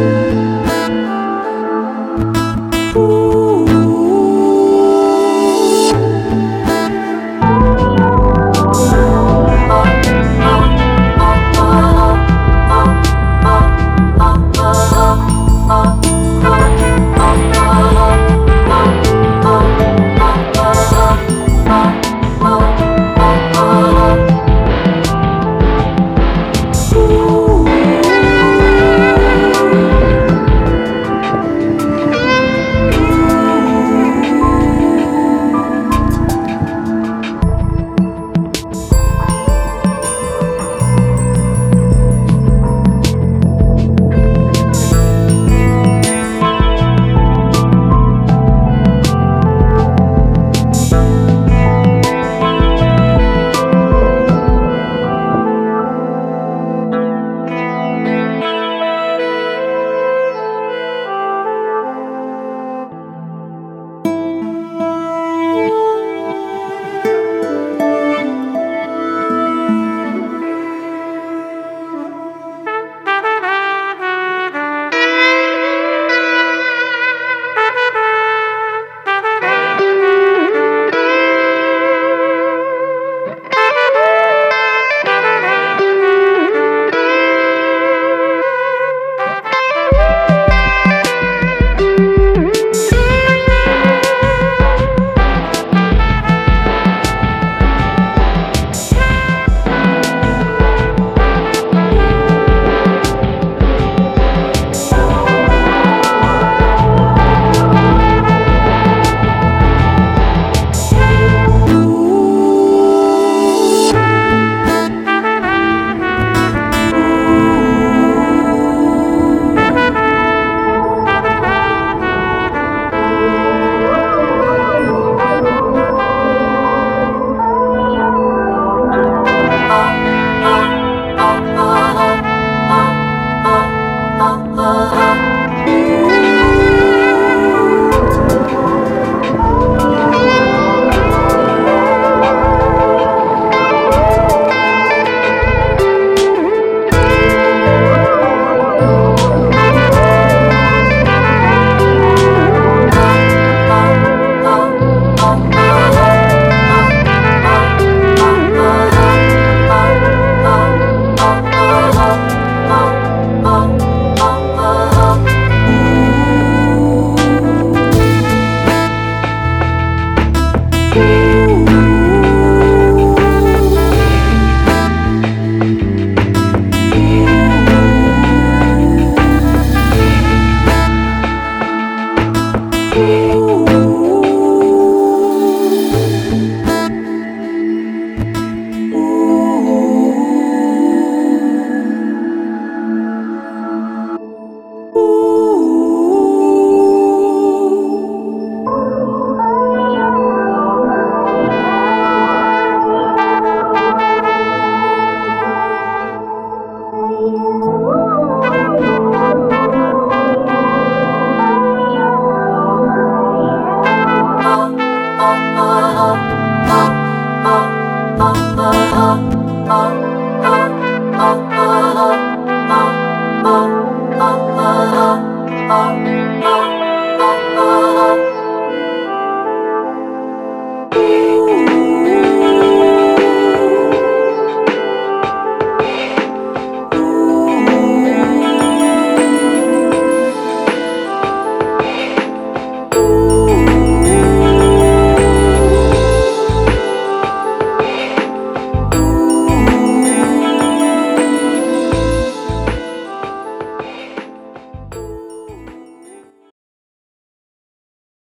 Música